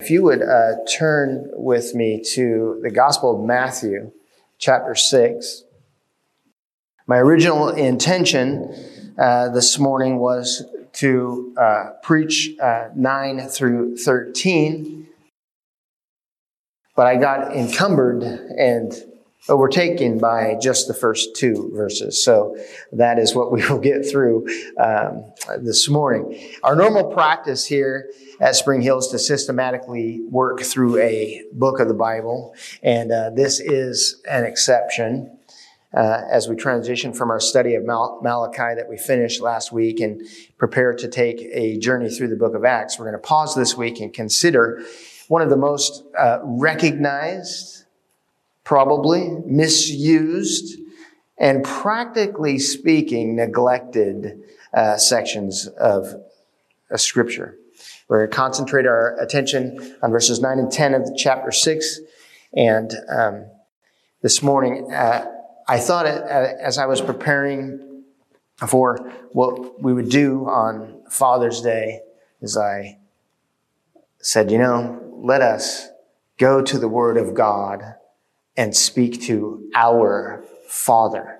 If you would uh, turn with me to the Gospel of Matthew, chapter 6. My original intention uh, this morning was to uh, preach uh, 9 through 13, but I got encumbered and overtaken by just the first two verses. So that is what we will get through um, this morning. Our normal practice here at Spring Hill is to systematically work through a book of the Bible, and uh, this is an exception. Uh, as we transition from our study of Mal- Malachi that we finished last week and prepare to take a journey through the book of Acts, we're going to pause this week and consider one of the most uh, recognized probably misused, and practically speaking, neglected uh, sections of a scripture. We're going to concentrate our attention on verses 9 and 10 of chapter 6. And um, this morning, uh, I thought uh, as I was preparing for what we would do on Father's Day, as I said, you know, let us go to the Word of God and speak to our Father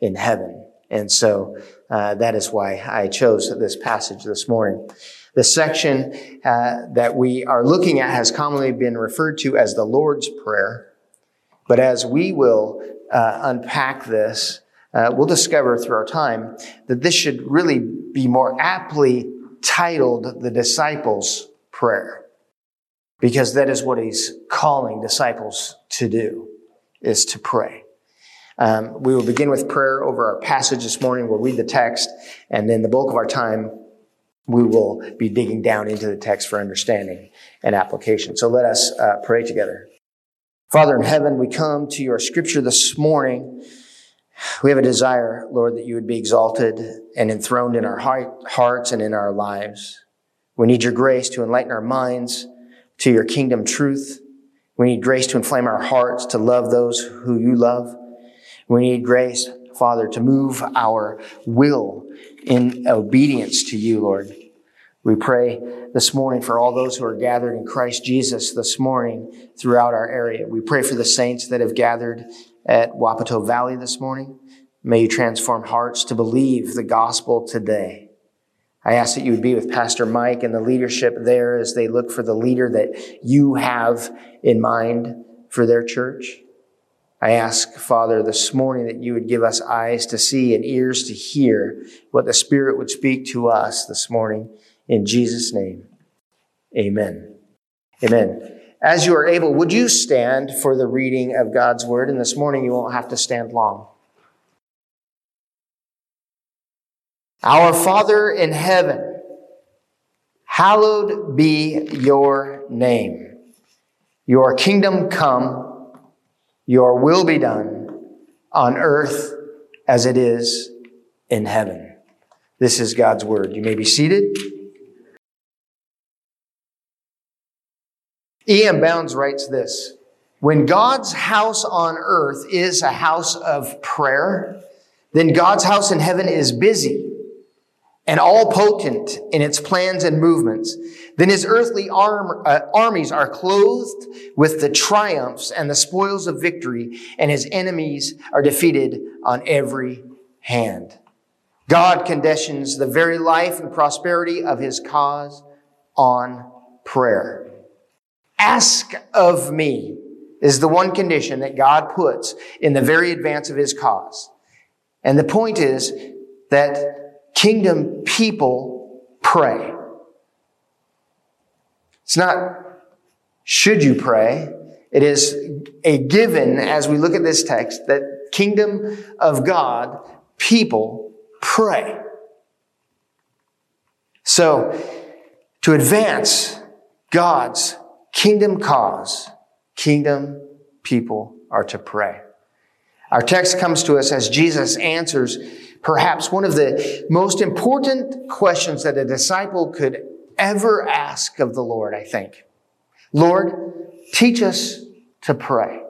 in heaven. And so uh, that is why I chose this passage this morning. The section uh, that we are looking at has commonly been referred to as the Lord's Prayer. But as we will uh, unpack this, uh, we'll discover through our time that this should really be more aptly titled the disciples' prayer because that is what he's calling disciples to do is to pray. Um, we will begin with prayer over our passage this morning. We'll read the text, and then the bulk of our time, we will be digging down into the text for understanding and application. So let us uh, pray together. Father in heaven, we come to your scripture this morning. We have a desire, Lord, that you would be exalted and enthroned in our hearts and in our lives. We need your grace to enlighten our minds to your kingdom truth. We need grace to inflame our hearts to love those who you love. We need grace, Father, to move our will in obedience to you, Lord. We pray this morning for all those who are gathered in Christ Jesus this morning throughout our area. We pray for the saints that have gathered at Wapato Valley this morning. May you transform hearts to believe the gospel today. I ask that you would be with Pastor Mike and the leadership there as they look for the leader that you have in mind for their church. I ask, Father, this morning that you would give us eyes to see and ears to hear what the Spirit would speak to us this morning. In Jesus' name, amen. Amen. As you are able, would you stand for the reading of God's Word? And this morning you won't have to stand long. Our Father in heaven, hallowed be your name. Your kingdom come, your will be done on earth as it is in heaven. This is God's word. You may be seated. E.M. Bounds writes this When God's house on earth is a house of prayer, then God's house in heaven is busy and all potent in its plans and movements, then his earthly arm, uh, armies are clothed with the triumphs and the spoils of victory, and his enemies are defeated on every hand. God conditions the very life and prosperity of his cause on prayer. Ask of me is the one condition that God puts in the very advance of his cause. And the point is that kingdom people pray. It's not should you pray. It is a given as we look at this text that kingdom of God people pray. So to advance God's kingdom cause, kingdom people are to pray. Our text comes to us as Jesus answers perhaps one of the most important questions that a disciple could ever ask of the Lord, I think. Lord, teach us to pray.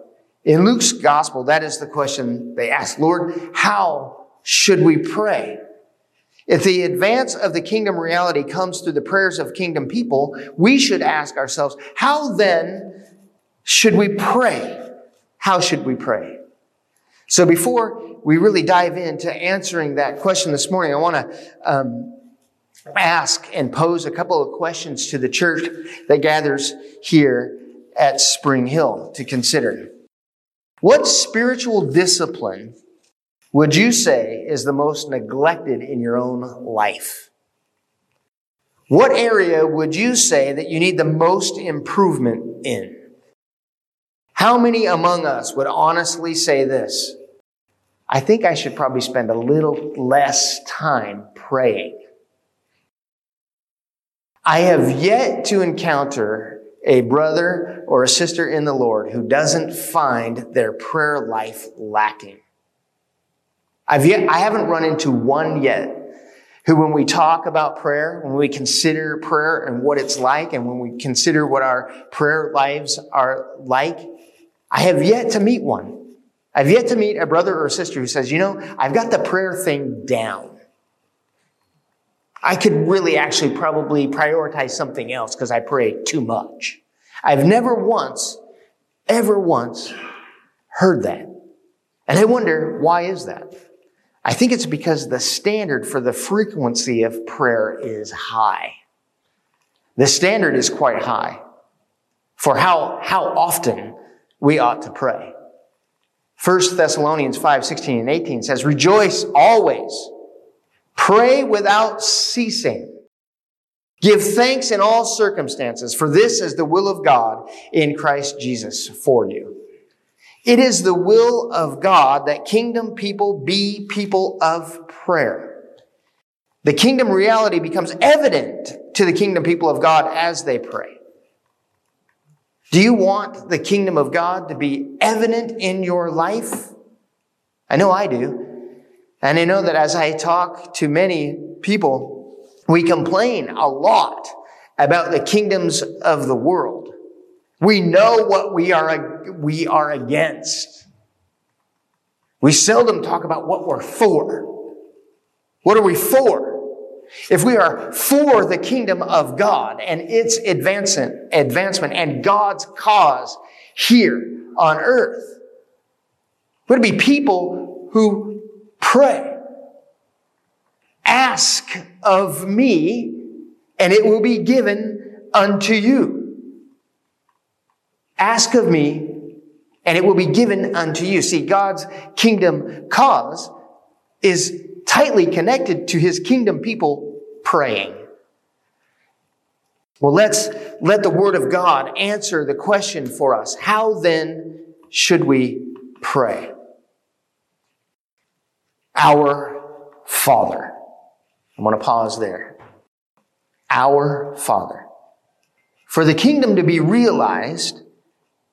In Luke's gospel, that is the question they ask. Lord, how should we pray? if the advance of the kingdom reality comes through the prayers of kingdom people, we should ask ourselves, how then should we pray? How should we pray? So before we really dive into answering that question this morning, I want to um, ask and pose a couple of questions to the church that gathers here at Spring Hill to consider. What spiritual discipline would you say is the most neglected in your own life? What area would you say that you need the most improvement in? How many among us would honestly say this? I think I should probably spend a little less time praying. I have yet to encounter a brother or a sister in the Lord who doesn't find their prayer life lacking. I've yet, I haven't run into one yet who, when we talk about prayer, when we consider prayer and what it's like, and when we consider what our prayer lives are like, I have yet to meet one. I've yet to meet a brother or sister who says, you know, I've got the prayer thing down. I could really actually probably prioritize something else because I pray too much. I've never once, ever once heard that. And I wonder, why is that? I think it's because the standard for the frequency of prayer is high. The standard is quite high for how, how often we ought to pray. 1 Thessalonians 5, 16 and 18 says, Rejoice always Pray without ceasing. Give thanks in all circumstances, for this is the will of God in Christ Jesus for you. It is the will of God that kingdom people be people of prayer. The kingdom reality becomes evident to the kingdom people of God as they pray. Do you want the kingdom of God to be evident in your life? I know I do. And I know that as I talk to many people, we complain a lot about the kingdoms of the world. We know what we are, we are against. We seldom talk about what we're for. What are we for? If we are for the kingdom of God and its advancement, advancement and God's cause here on earth, would be people who Pray. Ask of me, and it will be given unto you. Ask of me, and it will be given unto you. See, God's kingdom cause is tightly connected to his kingdom people praying. Well, let's let the word of God answer the question for us. How then should we pray? Our Father. I'm going to pause there. Our Father. For the kingdom to be realized,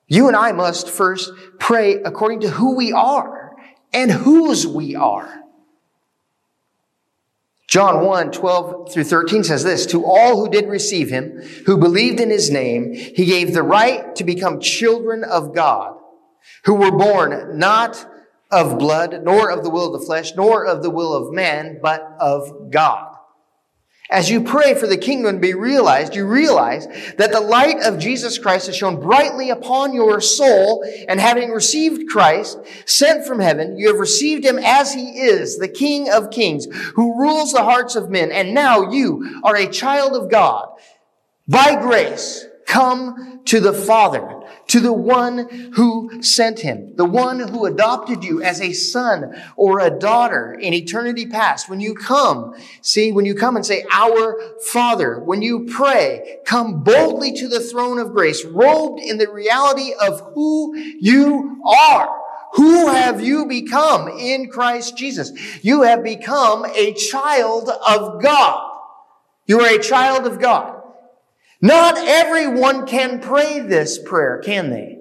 you and I must first pray according to who we are and whose we are. John 1, 12 through 13 says this, To all who did receive him, who believed in his name, he gave the right to become children of God, who were born not of blood, nor of the will of the flesh, nor of the will of man, but of God. As you pray for the kingdom to be realized, you realize that the light of Jesus Christ has shone brightly upon your soul, and having received Christ, sent from heaven, you have received him as he is, the King of kings, who rules the hearts of men, and now you are a child of God. By grace, come to the Father to the one who sent him, the one who adopted you as a son or a daughter in eternity past. When you come, see, when you come and say, Our Father, when you pray, come boldly to the throne of grace, robed in the reality of who you are. Who have you become in Christ Jesus? You have become a child of God. You are a child of God. Not everyone can pray this prayer, can they?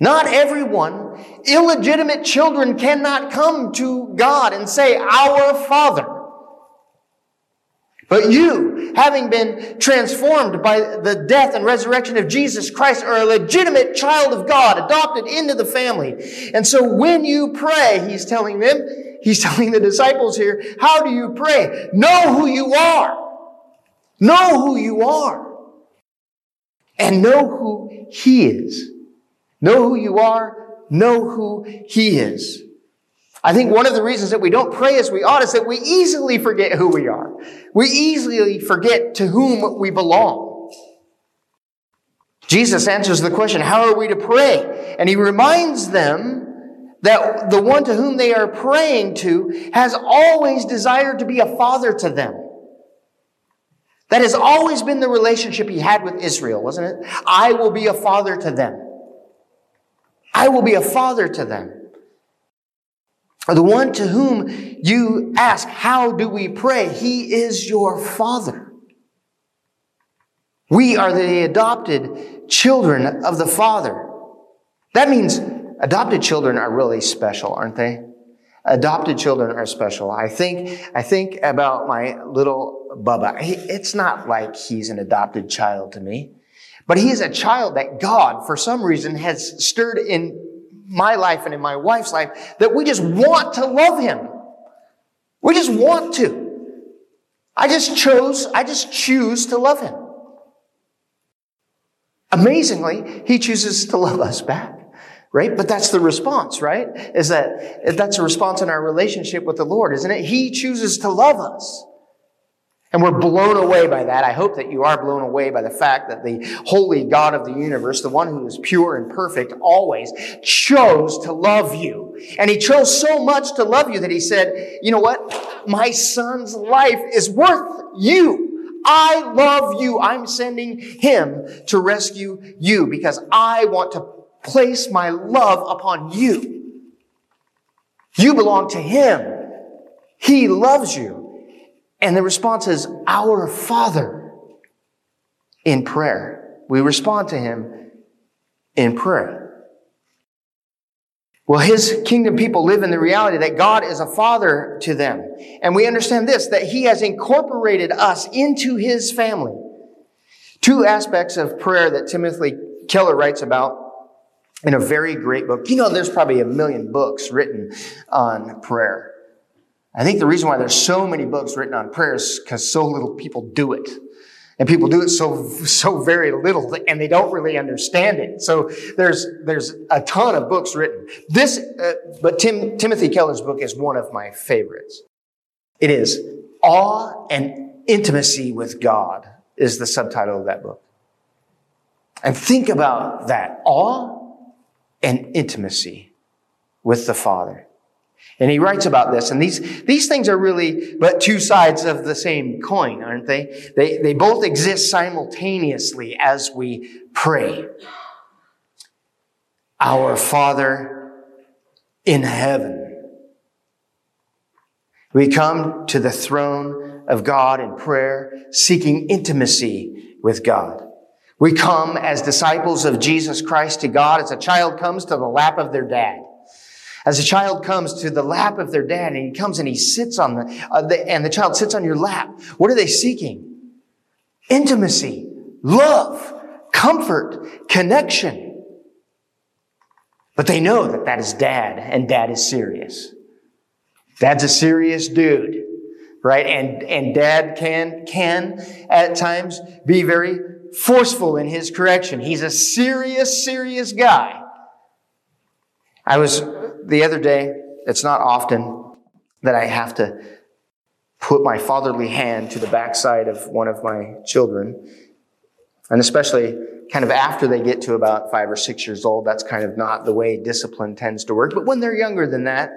Not everyone. Illegitimate children cannot come to God and say, Our Father. But you, having been transformed by the death and resurrection of Jesus Christ, are a legitimate child of God, adopted into the family. And so when you pray, he's telling them, he's telling the disciples here, how do you pray? Know who you are. Know who you are. And know who he is. Know who you are. Know who he is. I think one of the reasons that we don't pray as we ought is that we easily forget who we are. We easily forget to whom we belong. Jesus answers the question, how are we to pray? And he reminds them that the one to whom they are praying to has always desired to be a father to them. That has always been the relationship he had with Israel, wasn't it? I will be a father to them. I will be a father to them the one to whom you ask, How do we pray? He is your Father. We are the adopted children of the Father. That means adopted children are really special, aren't they? Adopted children are special. I think, I think about my little Bubba. He, it's not like he's an adopted child to me, but he is a child that God, for some reason, has stirred in my life and in my wife's life that we just want to love him. We just want to. I just chose, I just choose to love him. Amazingly, he chooses to love us back, right? But that's the response, right? Is that that's a response in our relationship with the Lord, isn't it? He chooses to love us. And we're blown away by that. I hope that you are blown away by the fact that the holy God of the universe, the one who is pure and perfect always, chose to love you. And he chose so much to love you that he said, you know what? My son's life is worth you. I love you. I'm sending him to rescue you because I want to place my love upon you. You belong to him. He loves you. And the response is, Our Father in prayer. We respond to Him in prayer. Well, His kingdom people live in the reality that God is a Father to them. And we understand this, that He has incorporated us into His family. Two aspects of prayer that Timothy Keller writes about in a very great book. You know, there's probably a million books written on prayer. I think the reason why there's so many books written on prayer is because so little people do it. And people do it so, so very little and they don't really understand it. So there's, there's a ton of books written. This, uh, but Tim, Timothy Keller's book is one of my favorites. It is Awe and Intimacy with God is the subtitle of that book. And think about that. Awe and intimacy with the Father. And he writes about this. And these, these things are really but two sides of the same coin, aren't they? They, they both exist simultaneously as we pray. Our Father in heaven. We come to the throne of God in prayer, seeking intimacy with God. We come as disciples of Jesus Christ to God as a child comes to the lap of their dad. As a child comes to the lap of their dad and he comes and he sits on the, uh, the, and the child sits on your lap, what are they seeking? Intimacy, love, comfort, connection. But they know that that is dad and dad is serious. Dad's a serious dude, right? And, and dad can, can at times be very forceful in his correction. He's a serious, serious guy. I was the other day, it's not often that I have to put my fatherly hand to the backside of one of my children. And especially kind of after they get to about five or six years old, that's kind of not the way discipline tends to work. But when they're younger than that,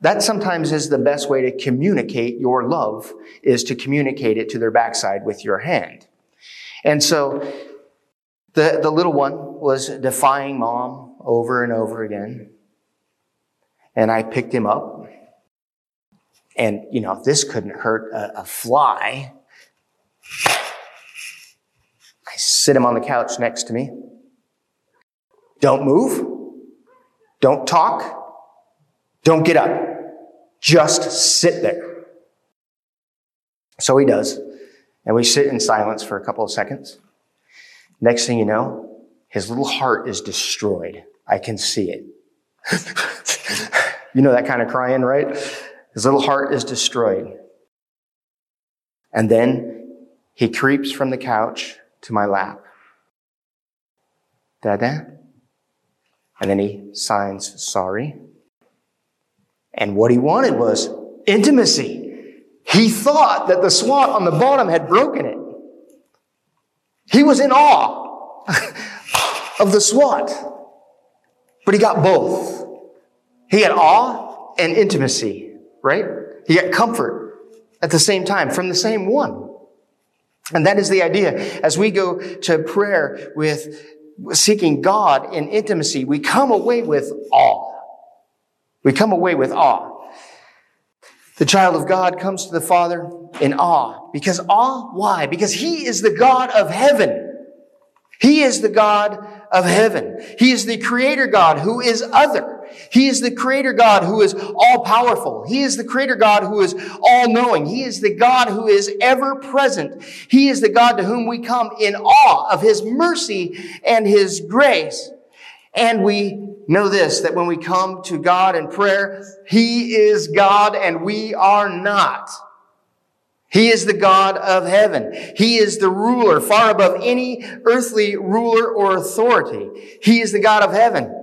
that sometimes is the best way to communicate your love is to communicate it to their backside with your hand. And so the, the little one was defying mom over and over again. And I picked him up. And, you know, this couldn't hurt a, a fly. I sit him on the couch next to me. Don't move. Don't talk. Don't get up. Just sit there. So he does. And we sit in silence for a couple of seconds. Next thing you know, his little heart is destroyed. I can see it. You know that kind of crying, right? His little heart is destroyed. And then he creeps from the couch to my lap. Dada. And then he signs sorry. And what he wanted was intimacy. He thought that the SWAT on the bottom had broken it. He was in awe of the SWAT. But he got both. He had awe and intimacy, right? He got comfort at the same time from the same one. And that is the idea. As we go to prayer with seeking God in intimacy, we come away with awe. We come away with awe. The child of God comes to the Father in awe. Because awe, why? Because He is the God of heaven. He is the God of heaven. He is the creator God who is other. He is the creator God who is all powerful. He is the creator God who is all knowing. He is the God who is ever present. He is the God to whom we come in awe of his mercy and his grace. And we know this, that when we come to God in prayer, he is God and we are not. He is the God of heaven. He is the ruler far above any earthly ruler or authority. He is the God of heaven.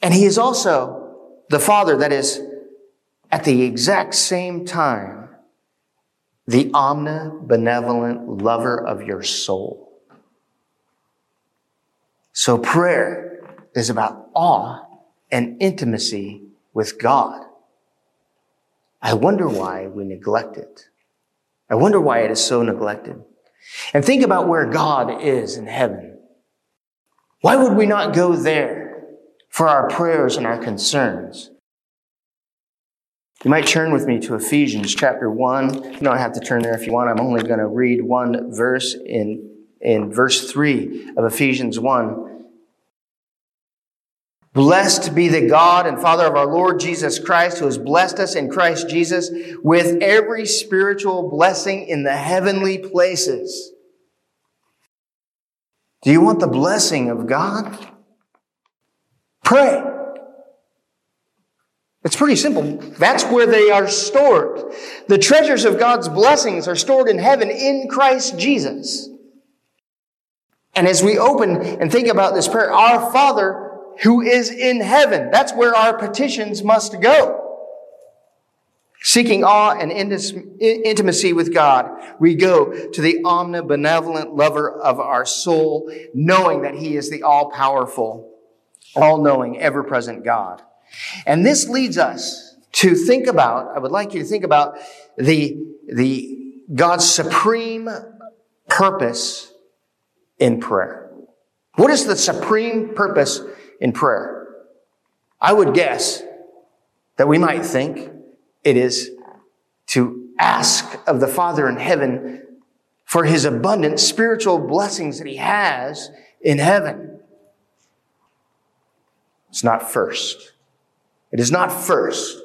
And he is also the Father that is at the exact same time the omnibenevolent lover of your soul. So prayer is about awe and intimacy with God. I wonder why we neglect it. I wonder why it is so neglected. And think about where God is in heaven. Why would we not go there for our prayers and our concerns? You might turn with me to Ephesians chapter 1. You don't have to turn there if you want. I'm only going to read one verse in, in verse 3 of Ephesians 1. Blessed be the God and Father of our Lord Jesus Christ, who has blessed us in Christ Jesus with every spiritual blessing in the heavenly places. Do you want the blessing of God? Pray. It's pretty simple. That's where they are stored. The treasures of God's blessings are stored in heaven in Christ Jesus. And as we open and think about this prayer, our Father who is in heaven. That's where our petitions must go. Seeking awe and intimacy with God, we go to the omnibenevolent lover of our soul, knowing that he is the all powerful, all knowing, ever present God. And this leads us to think about, I would like you to think about the, the God's supreme purpose in prayer. What is the supreme purpose in prayer? I would guess that we might think it is to ask of the Father in heaven for his abundant spiritual blessings that he has in heaven. It's not first. It is not first.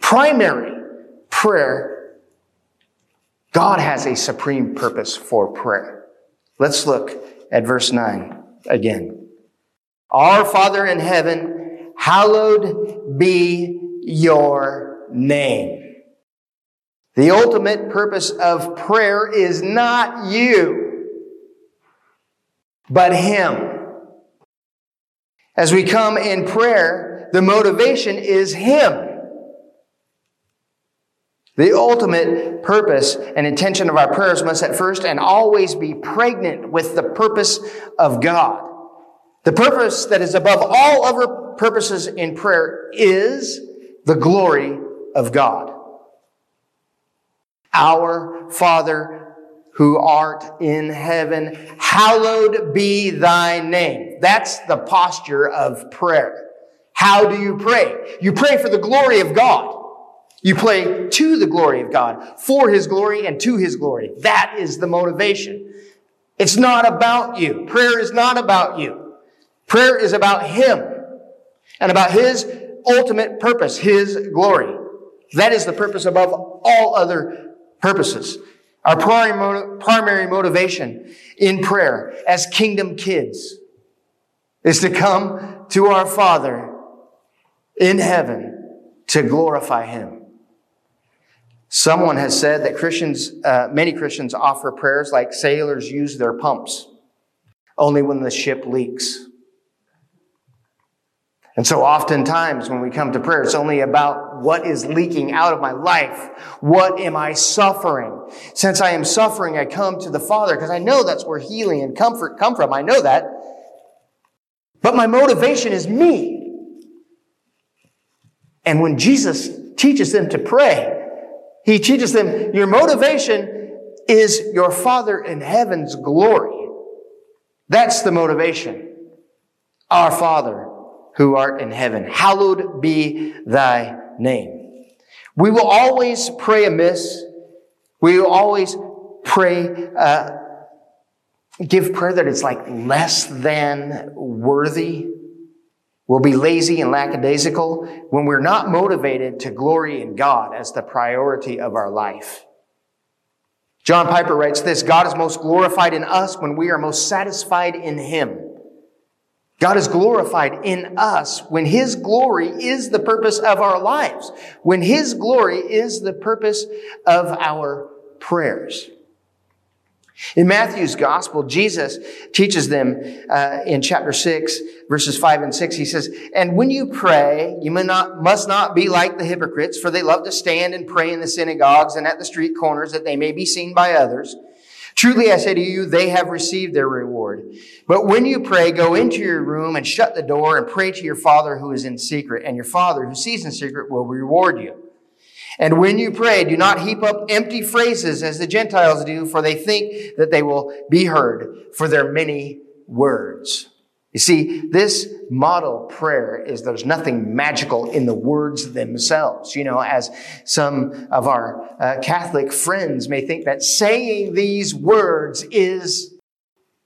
Primary prayer, God has a supreme purpose for prayer. Let's look at verse 9 again. Our Father in heaven, hallowed be your name. The ultimate purpose of prayer is not you, but Him. As we come in prayer, the motivation is Him. The ultimate purpose and intention of our prayers must at first and always be pregnant with the purpose of God. The purpose that is above all other purposes in prayer is the glory of God. Our Father who art in heaven, hallowed be thy name. That's the posture of prayer. How do you pray? You pray for the glory of God. You pray to the glory of God, for His glory and to His glory. That is the motivation. It's not about you. Prayer is not about you. Prayer is about Him and about His ultimate purpose, His glory. That is the purpose above all other purposes. Our primary motivation in prayer as kingdom kids is to come to our Father in heaven to glorify Him. Someone has said that Christians, uh, many Christians offer prayers like sailors use their pumps, only when the ship leaks. And so oftentimes when we come to prayer, it's only about what is leaking out of my life. What am I suffering? Since I am suffering, I come to the Father because I know that's where healing and comfort come from. I know that. But my motivation is me. And when Jesus teaches them to pray, he teaches them your motivation is your Father in heaven's glory. That's the motivation. Our Father who art in heaven. Hallowed be thy name. We will always pray amiss. We will always pray, uh, give prayer that is like less than worthy. We'll be lazy and lackadaisical when we're not motivated to glory in God as the priority of our life. John Piper writes this God is most glorified in us when we are most satisfied in Him. God is glorified in us when His glory is the purpose of our lives, when His glory is the purpose of our prayers. In Matthew's gospel, Jesus teaches them uh, in chapter 6, verses 5 and 6. He says, And when you pray, you not, must not be like the hypocrites, for they love to stand and pray in the synagogues and at the street corners that they may be seen by others. Truly I say to you, they have received their reward. But when you pray, go into your room and shut the door and pray to your Father who is in secret, and your Father who sees in secret will reward you. And when you pray, do not heap up empty phrases as the Gentiles do, for they think that they will be heard for their many words. You see, this model prayer is there's nothing magical in the words themselves. You know, as some of our uh, Catholic friends may think that saying these words is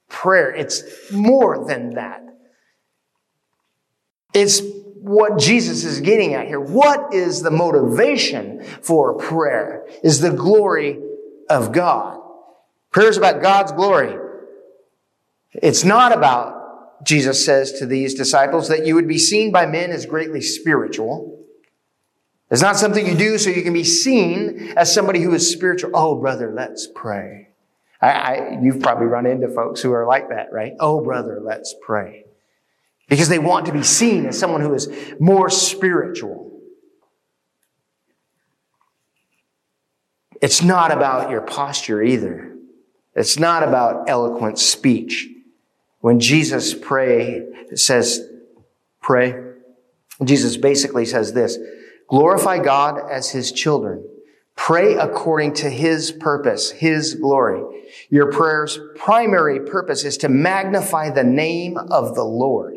prayer. It's more than that. It's what Jesus is getting at here. What is the motivation for prayer? Is the glory of God. Prayer is about God's glory. It's not about Jesus says to these disciples, that you would be seen by men as greatly spiritual. It's not something you do so you can be seen as somebody who is spiritual. Oh, brother, let's pray. I, I, you've probably run into folks who are like that, right? Oh, brother, let's pray. Because they want to be seen as someone who is more spiritual. It's not about your posture either. It's not about eloquent speech. When Jesus pray, says, pray, Jesus basically says this, glorify God as his children. Pray according to his purpose, his glory. Your prayer's primary purpose is to magnify the name of the Lord.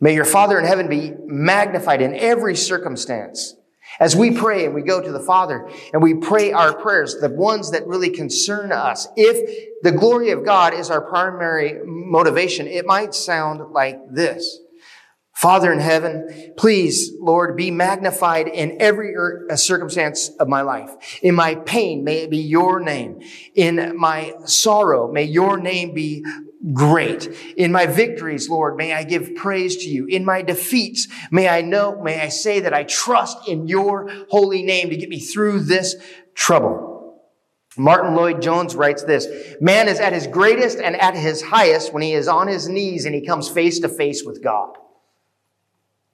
May your Father in heaven be magnified in every circumstance. As we pray and we go to the Father and we pray our prayers, the ones that really concern us, if the glory of God is our primary motivation, it might sound like this. Father in heaven, please, Lord, be magnified in every er, circumstance of my life. In my pain, may it be your name. In my sorrow, may your name be great. In my victories, Lord, may I give praise to you. In my defeats, may I know, may I say that I trust in your holy name to get me through this trouble. Martyn Lloyd-Jones writes this, man is at his greatest and at his highest when he is on his knees and he comes face to face with God.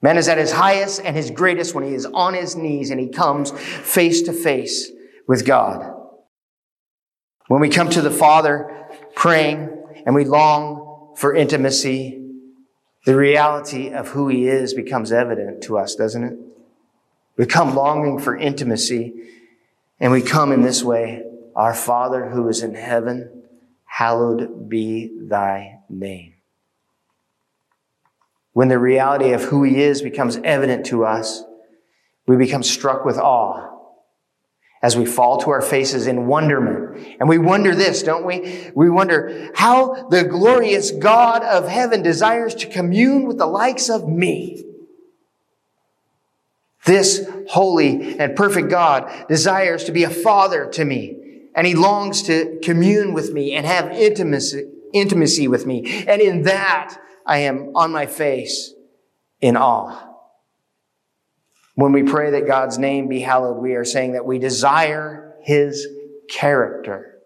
Man is at his highest and his greatest when he is on his knees and he comes face to face with God. When we come to the Father praying and we long for intimacy, the reality of who he is becomes evident to us, doesn't it? We come longing for intimacy and we come in this way, our Father who is in heaven, hallowed be thy name. When the reality of who he is becomes evident to us, we become struck with awe as we fall to our faces in wonderment. And we wonder this, don't we? We wonder how the glorious God of heaven desires to commune with the likes of me. This holy and perfect God desires to be a father to me, and he longs to commune with me and have intimacy, intimacy with me. And in that, I am on my face in awe. When we pray that God's name be hallowed, we are saying that we desire his character.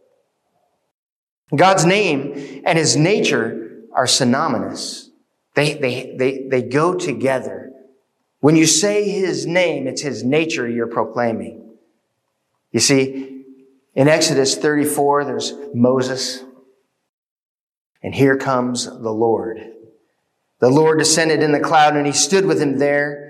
God's name and his nature are synonymous. They, they, they, they go together. When you say his name, it's his nature you're proclaiming. You see, in Exodus 34, there's Moses. And here comes the Lord. The Lord descended in the cloud and he stood with him there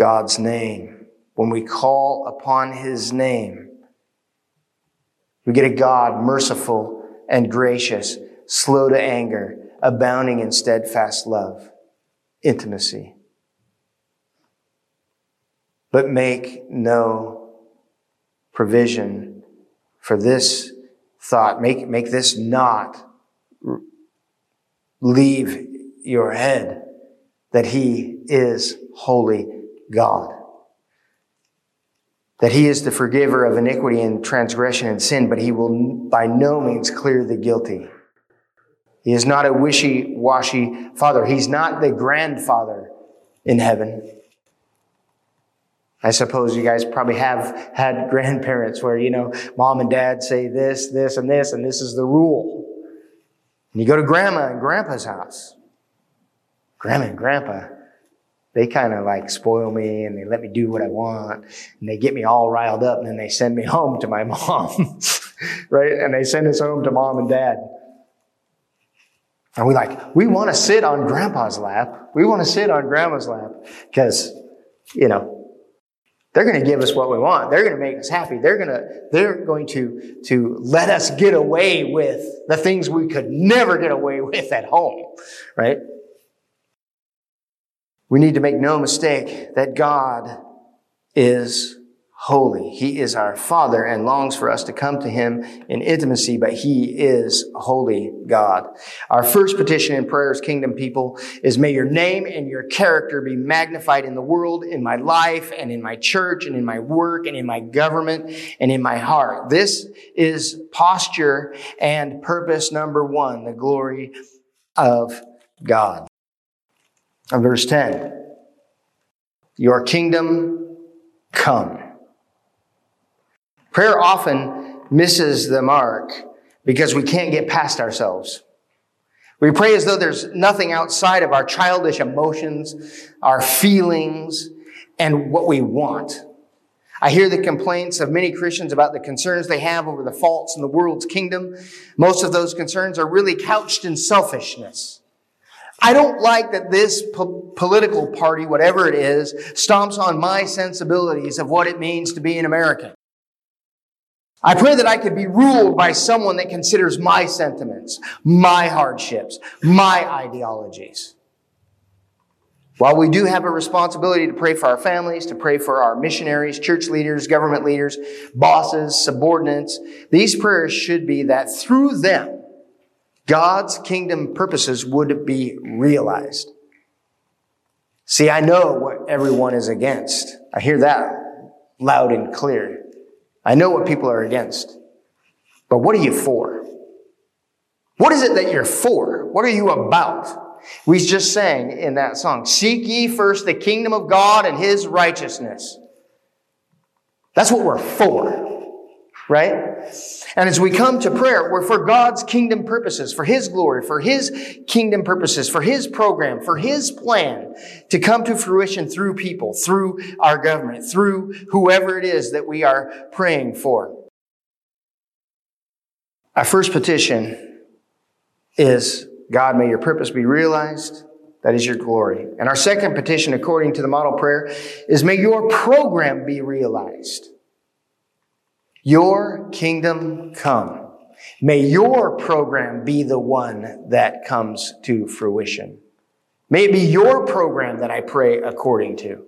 God's name. When we call upon his name, we get a God merciful and gracious, slow to anger, abounding in steadfast love, intimacy. But make no provision for this thought. Make, make this not leave your head that he is holy God that he is the forgiver of iniquity and transgression and sin, but he will by no means clear the guilty. He is not a wishy-washy father. He's not the grandfather in heaven. I suppose you guys probably have had grandparents where, you know, mom and dad say this, this, and this, and this is the rule. And you go to grandma and grandpa's house. Grandma and grandpa, they kind of like spoil me and they let me do what I want and they get me all riled up and then they send me home to my mom, right? And they send us home to mom and dad. And we like, we want to sit on grandpa's lap. We want to sit on grandma's lap because, you know, they're going to give us what we want. They're going to make us happy. They're going to, they're going to, to let us get away with the things we could never get away with at home, right? We need to make no mistake that God is holy. He is our Father and longs for us to come to Him in intimacy, but He is holy God. Our first petition in prayers, kingdom people is may your name and your character be magnified in the world, in my life, and in my church, and in my work, and in my government, and in my heart. This is posture and purpose number one, the glory of God Uh, verse 10. Your kingdom come. Prayer often misses the mark because we can't get past ourselves. We pray as though there's nothing outside of our childish emotions, our feelings, and what we want. I hear the complaints of many Christians about the concerns they have over the faults in the world's kingdom. Most of those concerns are really couched in selfishness. I don't like that this po- political party, whatever it is, stomps on my sensibilities of what it means to be an American. I pray that I could be ruled by someone that considers my sentiments, my hardships, my ideologies. While we do have a responsibility to pray for our families, to pray for our missionaries, church leaders, government leaders, bosses, subordinates, these prayers should be that through them, God's kingdom purposes would be realized. See, I know what everyone is against. I hear that loud and clear. I know what people are against. But what are you for? What is it that you're for? What are you about? We just sang in that song, Seek ye first the kingdom of God and his righteousness. That's what we're for right? And as we come to prayer, we're for God's kingdom purposes, for His glory, for His kingdom purposes, for His program, for His plan to come to fruition through people, through our government, through whoever it is that we are praying for. Our first petition is, God, may your purpose be realized. That is your glory. And our second petition, according to the model prayer, is may your program be realized. Your kingdom come. May your program be the one that comes to fruition. May it be your program that I pray according to.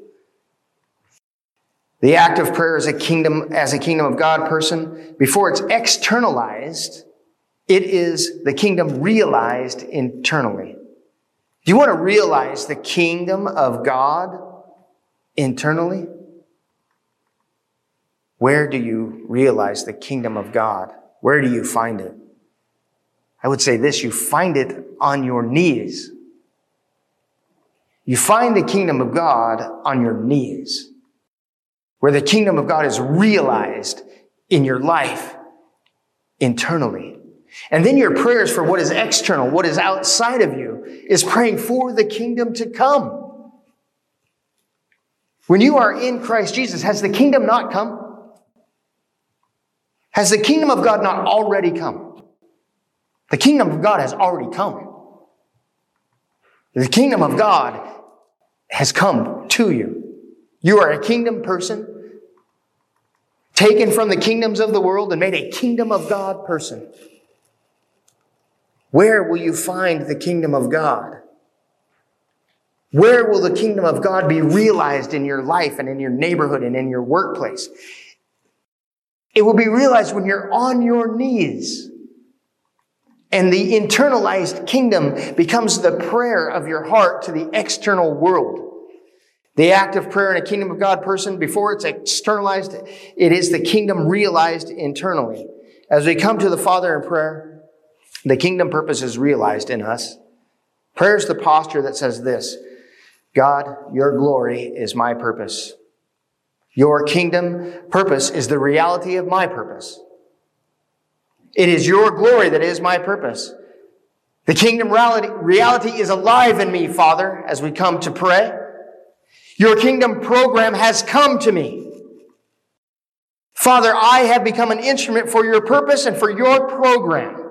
The act of prayer as a kingdom, as a kingdom of God person, before it's externalized, it is the kingdom realized internally. Do you want to realize the kingdom of God internally? Where do you realize the kingdom of God? Where do you find it? I would say this, you find it on your knees. You find the kingdom of God on your knees, where the kingdom of God is realized in your life internally. And then your prayers for what is external, what is outside of you, is praying for the kingdom to come. When you are in Christ Jesus, has the kingdom not come? Has the kingdom of God not already come? The kingdom of God has already come. The kingdom of God has come to you. You are a kingdom person, taken from the kingdoms of the world and made a kingdom of God person. Where will you find the kingdom of God? Where will the kingdom of God be realized in your life and in your neighborhood and in your workplace? It will be realized when you're on your knees. And the internalized kingdom becomes the prayer of your heart to the external world. The act of prayer in a kingdom of God person, before it's externalized, it is the kingdom realized internally. As we come to the Father in prayer, the kingdom purpose is realized in us. Prayer is the posture that says this God, your glory is my purpose. Your kingdom purpose is the reality of my purpose. It is your glory that is my purpose. The kingdom reality, is alive in me, Father, as we come to pray. Your kingdom program has come to me. Father, I have become an instrument for your purpose and for your program.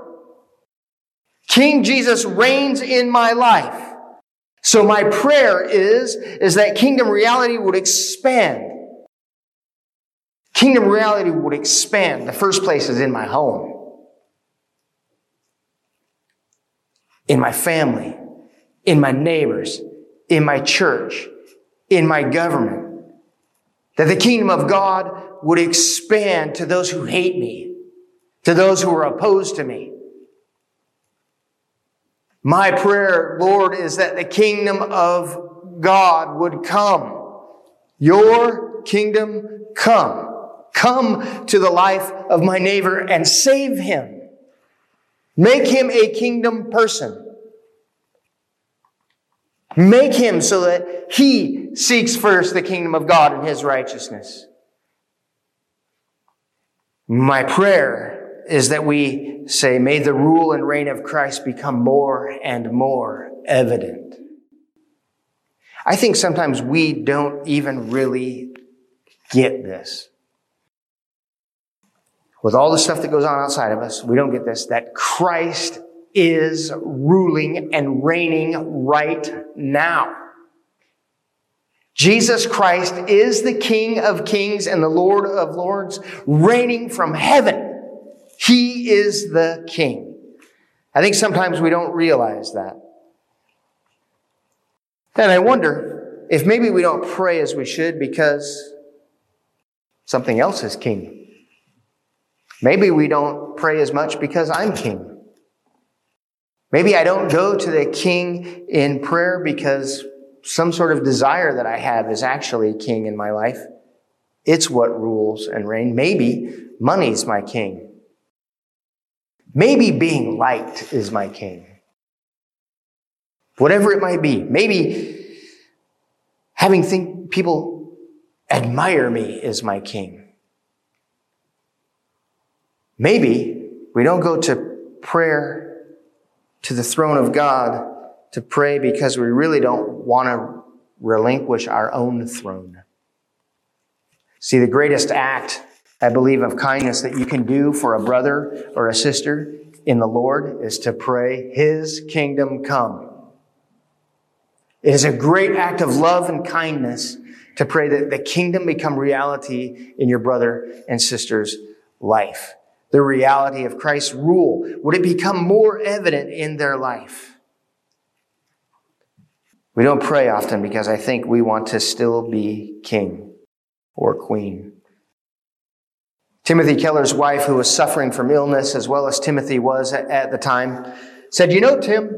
King Jesus reigns in my life. So my prayer is, is that kingdom reality would expand. Kingdom reality would expand. The first place is in my home. In my family. In my neighbors. In my church. In my government. That the kingdom of God would expand to those who hate me. To those who are opposed to me my prayer, Lord, is that the kingdom of God would come. Your kingdom come. Come to the life of my neighbor and save him. Make him a kingdom person. Make him so that he seeks first the kingdom of God and his righteousness. My prayer is that we say, may the rule and reign of Christ become more and more evident. I think sometimes we don't even really get this. With all the stuff that goes on outside of us, we don't get this, that Christ is ruling and reigning right now. Jesus Christ is the King of kings and the Lord of lords, reigning from heaven. He is the king. I think sometimes we don't realize that. And I wonder if maybe we don't pray as we should because something else is king. Maybe we don't pray as much because I'm king. Maybe I don't go to the king in prayer because some sort of desire that I have is actually king in my life. It's what rules and reign. Maybe money's my king. Maybe being liked is my king. Whatever it might be. Maybe having think people admire me is my king. Maybe we don't go to prayer to the throne of God to pray because we really don't want to relinquish our own throne. See, the greatest act I believe, of kindness that you can do for a brother or a sister in the Lord is to pray, His kingdom come. It is a great act of love and kindness to pray that the kingdom become reality in your brother and sister's life. The reality of Christ's rule. Would it become more evident in their life? We don't pray often because I think we want to still be king or queen. Timothy Keller's wife, who was suffering from illness as well as Timothy was at the time, said, You know, Tim,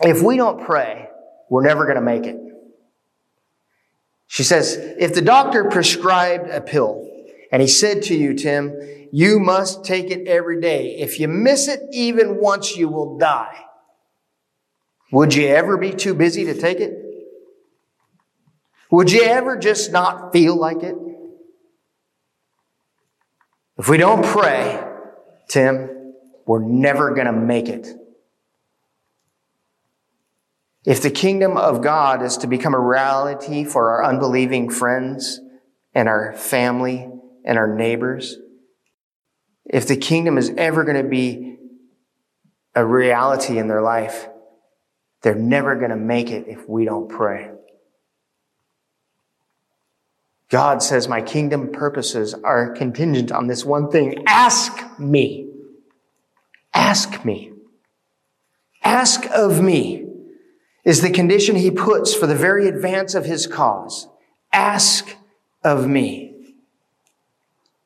if we don't pray, we're never going to make it. She says, If the doctor prescribed a pill and he said to you, Tim, you must take it every day. If you miss it even once, you will die. Would you ever be too busy to take it? Would you ever just not feel like it? If we don't pray, Tim, we're never going to make it. If the kingdom of God is to become a reality for our unbelieving friends and our family and our neighbors, if the kingdom is ever going to be a reality in their life, they're never going to make it if we don't pray. God says, My kingdom purposes are contingent on this one thing. Ask me. Ask me. Ask of me is the condition he puts for the very advance of his cause. Ask of me.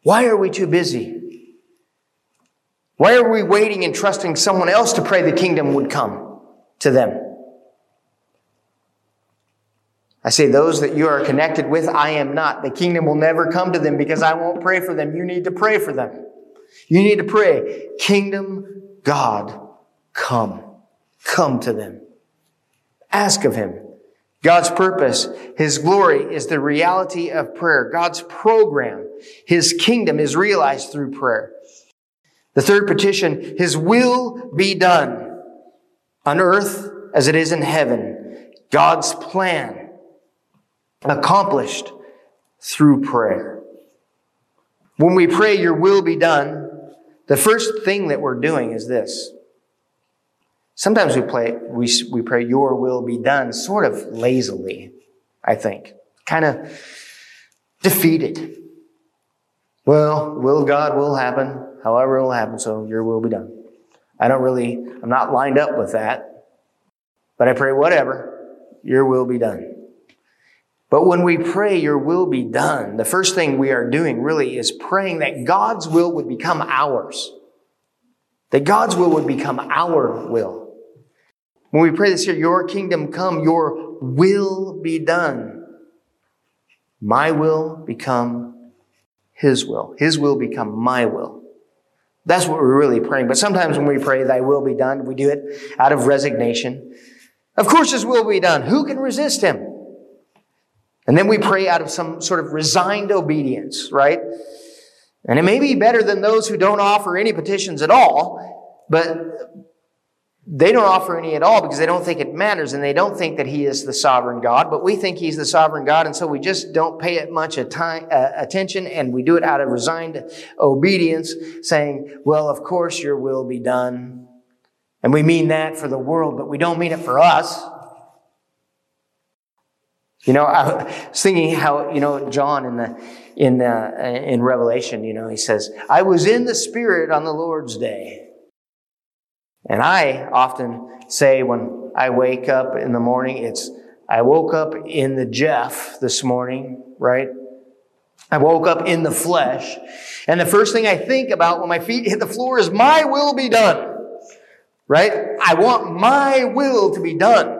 Why are we too busy? Why are we waiting and trusting someone else to pray the kingdom would come to them? I say, those that you are connected with, I am not. The kingdom will never come to them because I won't pray for them. You need to pray for them. You need to pray, Kingdom God, come. Come to them. Ask of Him. God's purpose, His glory is the reality of prayer. God's program, His kingdom is realized through prayer. The third petition, His will be done on earth as it is in heaven. God's plan accomplished through prayer. When we pray, Your will be done, the first thing that we're doing is this Sometimes we play, we, we pray, your will be done sort of lazily, I think. Kind of defeated. Well, will God will happen, however it will happen, so your will be done. I don't really, I'm not lined up with that, but I pray, whatever, your will be done. But when we pray, your will be done, the first thing we are doing really is praying that God's will would become ours. That God's will would become our will. When we pray this here, your kingdom come, your will be done. My will become his will. His will become my will. That's what we're really praying. But sometimes when we pray, thy will be done, we do it out of resignation. Of course his will be done. Who can resist him? And then we pray out of some sort of resigned obedience, right? And it may be better than those who don't offer any petitions at all, but they don't offer any at all because they don't think it matters and they don't think that he is the sovereign God, but we think he's the sovereign God and so we just don't pay it much uh, attention and we do it out of resigned obedience saying, well, of course your will be done. And we mean that for the world, but we don't mean it for us. You know, I was thinking how, you know, John in the, in, uh, in Revelation, you know, he says, I was in the Spirit on the Lord's day. And I often say when I wake up in the morning, it's, I woke up in the Jeff this morning, right? I woke up in the flesh. And the first thing I think about when my feet hit the floor is my will be done. Right? I want my will to be done.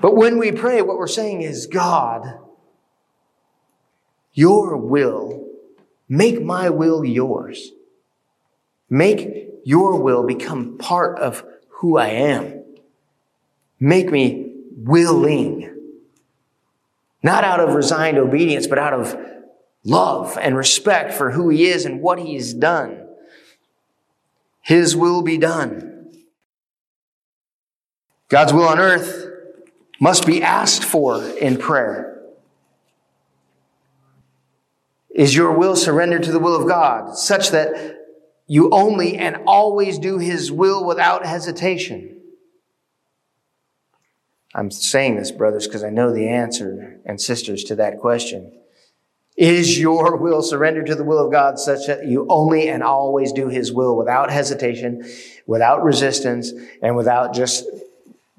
But when we pray, what we're saying is, God, your will, make my will yours. Make your will become part of who I am. Make me willing. Not out of resigned obedience, but out of love and respect for who he is and what he's done. His will be done. God's will on earth must be asked for in prayer. Is your will surrendered to the will of God such that you only and always do His will without hesitation. I'm saying this, brothers, because I know the answer and sisters to that question. Is your will surrendered to the will of God such that you only and always do His will without hesitation, without resistance, and without just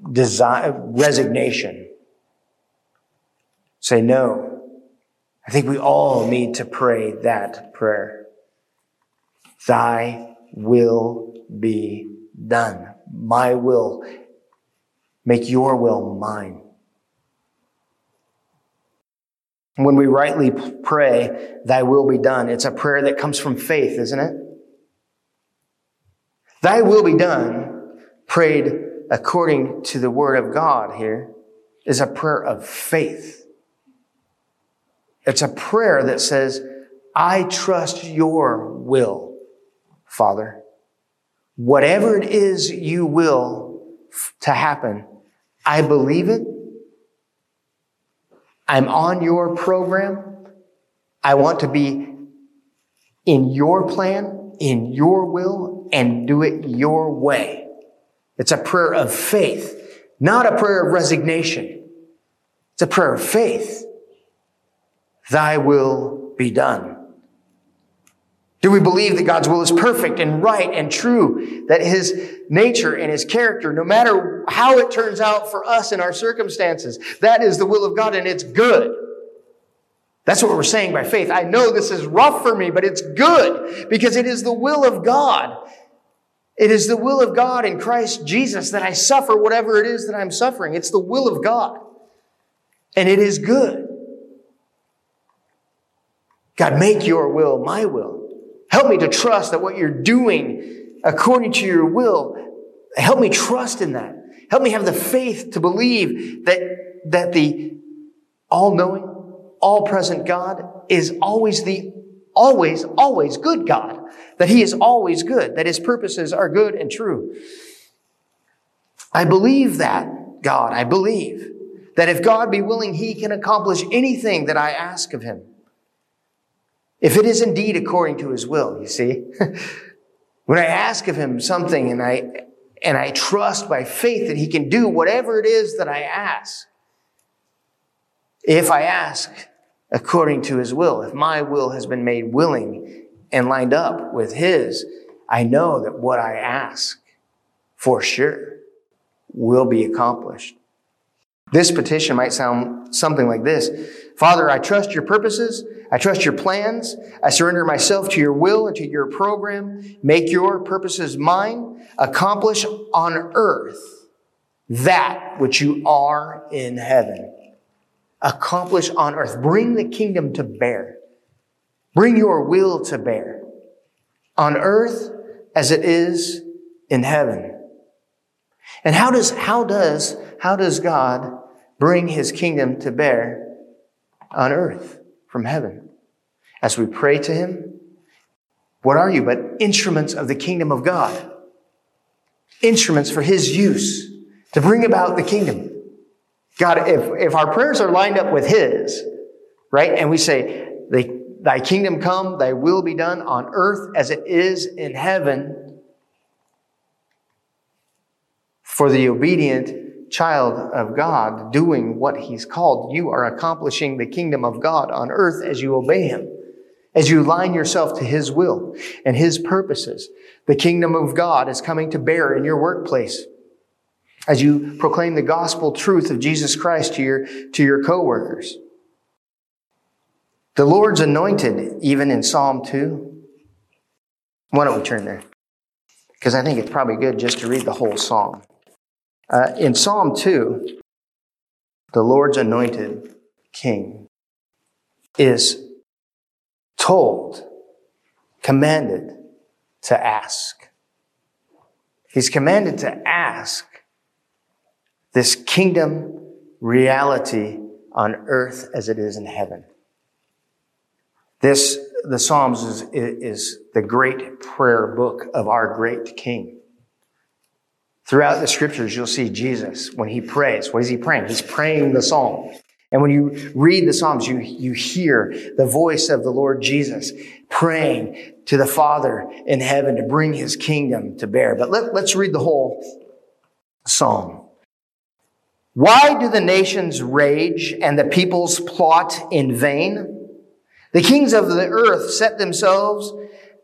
resignation? Say no. I think we all need to pray that prayer. Thy will be done. My will. Make your will mine. When we rightly pray, Thy will be done, it's a prayer that comes from faith, isn't it? Thy will be done, prayed according to the Word of God here, is a prayer of faith. It's a prayer that says, I trust your will, Father. Whatever it is you will to happen, I believe it. I'm on your program. I want to be in your plan, in your will, and do it your way. It's a prayer of faith, not a prayer of resignation. It's a prayer of faith. Thy will be done. Do we believe that God's will is perfect and right and true? That His nature and His character, no matter how it turns out for us in our circumstances, that is the will of God and it's good. That's what we're saying by faith. I know this is rough for me, but it's good because it is the will of God. It is the will of God in Christ Jesus that I suffer whatever it is that I'm suffering. It's the will of God. And it is good. God, make your will my will. Help me to trust that what you're doing according to your will, help me trust in that. Help me have the faith to believe that, that the all-knowing, all-present God is always the always, always good God. That He is always good. That His purposes are good and true. I believe that, God. I believe that if God be willing, He can accomplish anything that I ask of Him. If it is indeed according to his will, you see. when I ask of him something and I, and I trust by faith that he can do whatever it is that I ask, if I ask according to his will, if my will has been made willing and lined up with his, I know that what I ask for sure will be accomplished. This petition might sound something like this. Father, I trust your purposes. I trust your plans. I surrender myself to your will and to your program. Make your purposes mine. Accomplish on earth that which you are in heaven. Accomplish on earth. Bring the kingdom to bear. Bring your will to bear on earth as it is in heaven. And how does, how does, how does God bring his kingdom to bear on earth from heaven. As we pray to him, what are you but instruments of the kingdom of God? Instruments for his use to bring about the kingdom. God, if, if our prayers are lined up with his, right, and we say, Thy kingdom come, thy will be done on earth as it is in heaven, for the obedient child of God doing what he's called. You are accomplishing the kingdom of God on earth as you obey him, as you align yourself to his will and his purposes. The kingdom of God is coming to bear in your workplace as you proclaim the gospel truth of Jesus Christ to your, to your coworkers. The Lord's anointed, even in Psalm 2. Why don't we turn there? Because I think it's probably good just to read the whole psalm. Uh, in Psalm 2, the Lord's anointed king is told, commanded to ask. He's commanded to ask this kingdom reality on earth as it is in heaven. This, the Psalms is, is the great prayer book of our great king. Throughout the scriptures, you'll see Jesus when he prays. What is he praying? He's praying the psalm. And when you read the Psalms, you, you hear the voice of the Lord Jesus praying to the Father in heaven to bring his kingdom to bear. But let, let's read the whole psalm. Why do the nations rage and the peoples plot in vain? The kings of the earth set themselves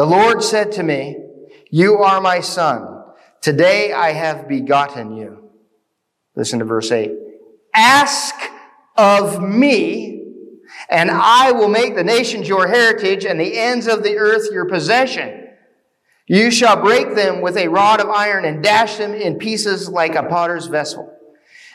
The Lord said to me, You are my son. Today I have begotten you. Listen to verse 8. Ask of me, and I will make the nations your heritage and the ends of the earth your possession. You shall break them with a rod of iron and dash them in pieces like a potter's vessel.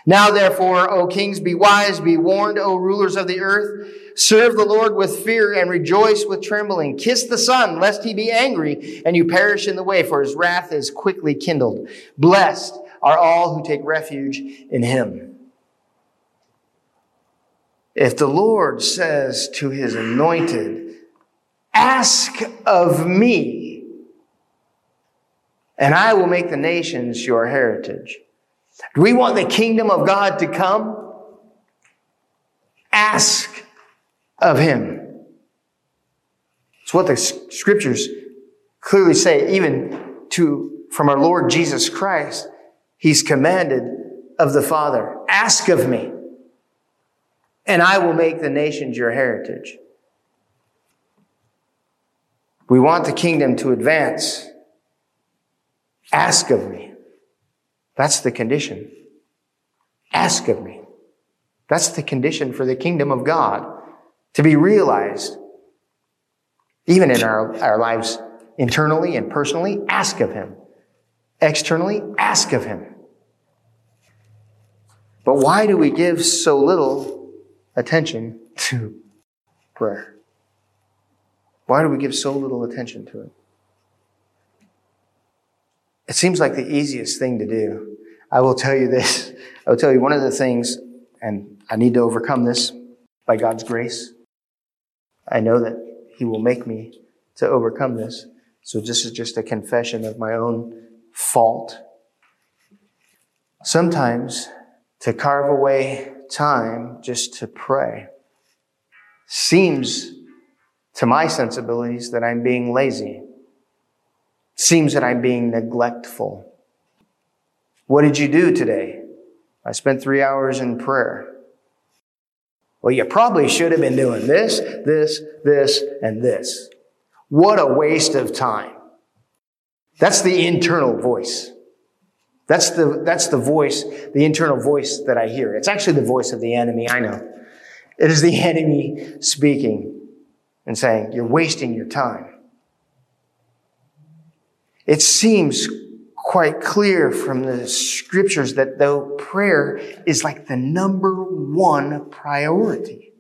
Now therefore, O kings, be wise, be warned, O rulers of the earth. Serve the Lord with fear and rejoice with trembling. Kiss the Son, lest he be angry and you perish in the way, for his wrath is quickly kindled. Blessed are all who take refuge in him. If the Lord says to his anointed, ask of me, and I will make the nations your heritage. Do we want the kingdom of God to come? Ask of him. It's what the scriptures clearly say, even to, from our Lord Jesus Christ. He's commanded of the Father, ask of me, and I will make the nations your heritage. We want the kingdom to advance. Ask of me. That's the condition. Ask of me. That's the condition for the kingdom of God to be realized. Even in our, our lives internally and personally, ask of Him. Externally, ask of Him. But why do we give so little attention to prayer? Why do we give so little attention to it? It seems like the easiest thing to do. I will tell you this. I will tell you one of the things, and I need to overcome this by God's grace. I know that He will make me to overcome this. So this is just a confession of my own fault. Sometimes to carve away time just to pray seems to my sensibilities that I'm being lazy. Seems that I'm being neglectful. What did you do today? I spent three hours in prayer. Well, you probably should have been doing this, this, this, and this. What a waste of time. That's the internal voice. That's the, that's the voice, the internal voice that I hear. It's actually the voice of the enemy, I know. It is the enemy speaking and saying, You're wasting your time. It seems quite clear from the scriptures that though prayer is like the number one priority.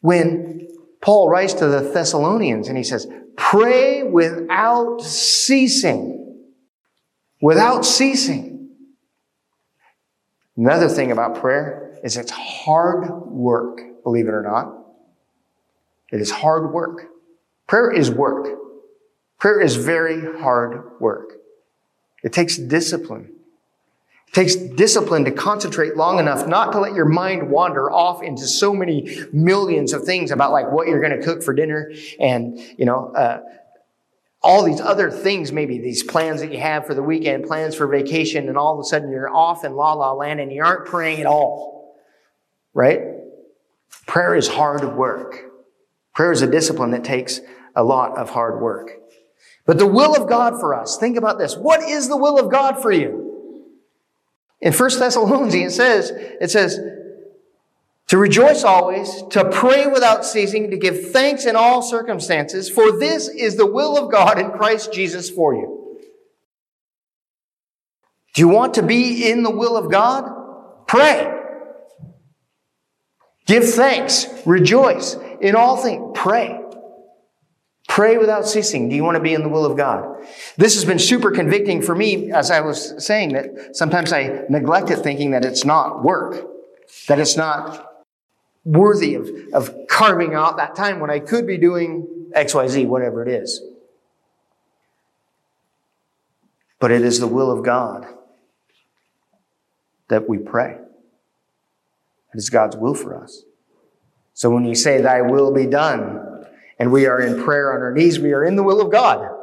When Paul writes to the Thessalonians and he says, pray without ceasing. Without ceasing. Another thing about prayer is it's hard work, believe it or not. It is hard work. Prayer is work. Prayer is very hard work. It takes discipline. It takes discipline to concentrate long enough not to let your mind wander off into so many millions of things about like what you're going to cook for dinner and, you know, uh, all these other things, maybe these plans that you have for the weekend, plans for vacation, and all of a sudden you're off in la la land and you aren't praying at all. Right? Prayer is hard work. Prayer is a discipline that takes a lot of hard work. But the will of God for us, think about this. What is the will of God for you? In 1 Thessalonians, it says, it says, to rejoice always, to pray without ceasing, to give thanks in all circumstances, for this is the will of God in Christ Jesus for you. Do you want to be in the will of God? Pray. Give thanks. Rejoice. In all things, pray. Pray without ceasing. Do you want to be in the will of God? This has been super convicting for me, as I was saying, that sometimes I neglect it thinking that it's not work, that it's not worthy of, of carving out that time when I could be doing XYZ, whatever it is. But it is the will of God that we pray. It is God's will for us. So when you say, Thy will be done, and we are in prayer on our knees, we are in the will of God.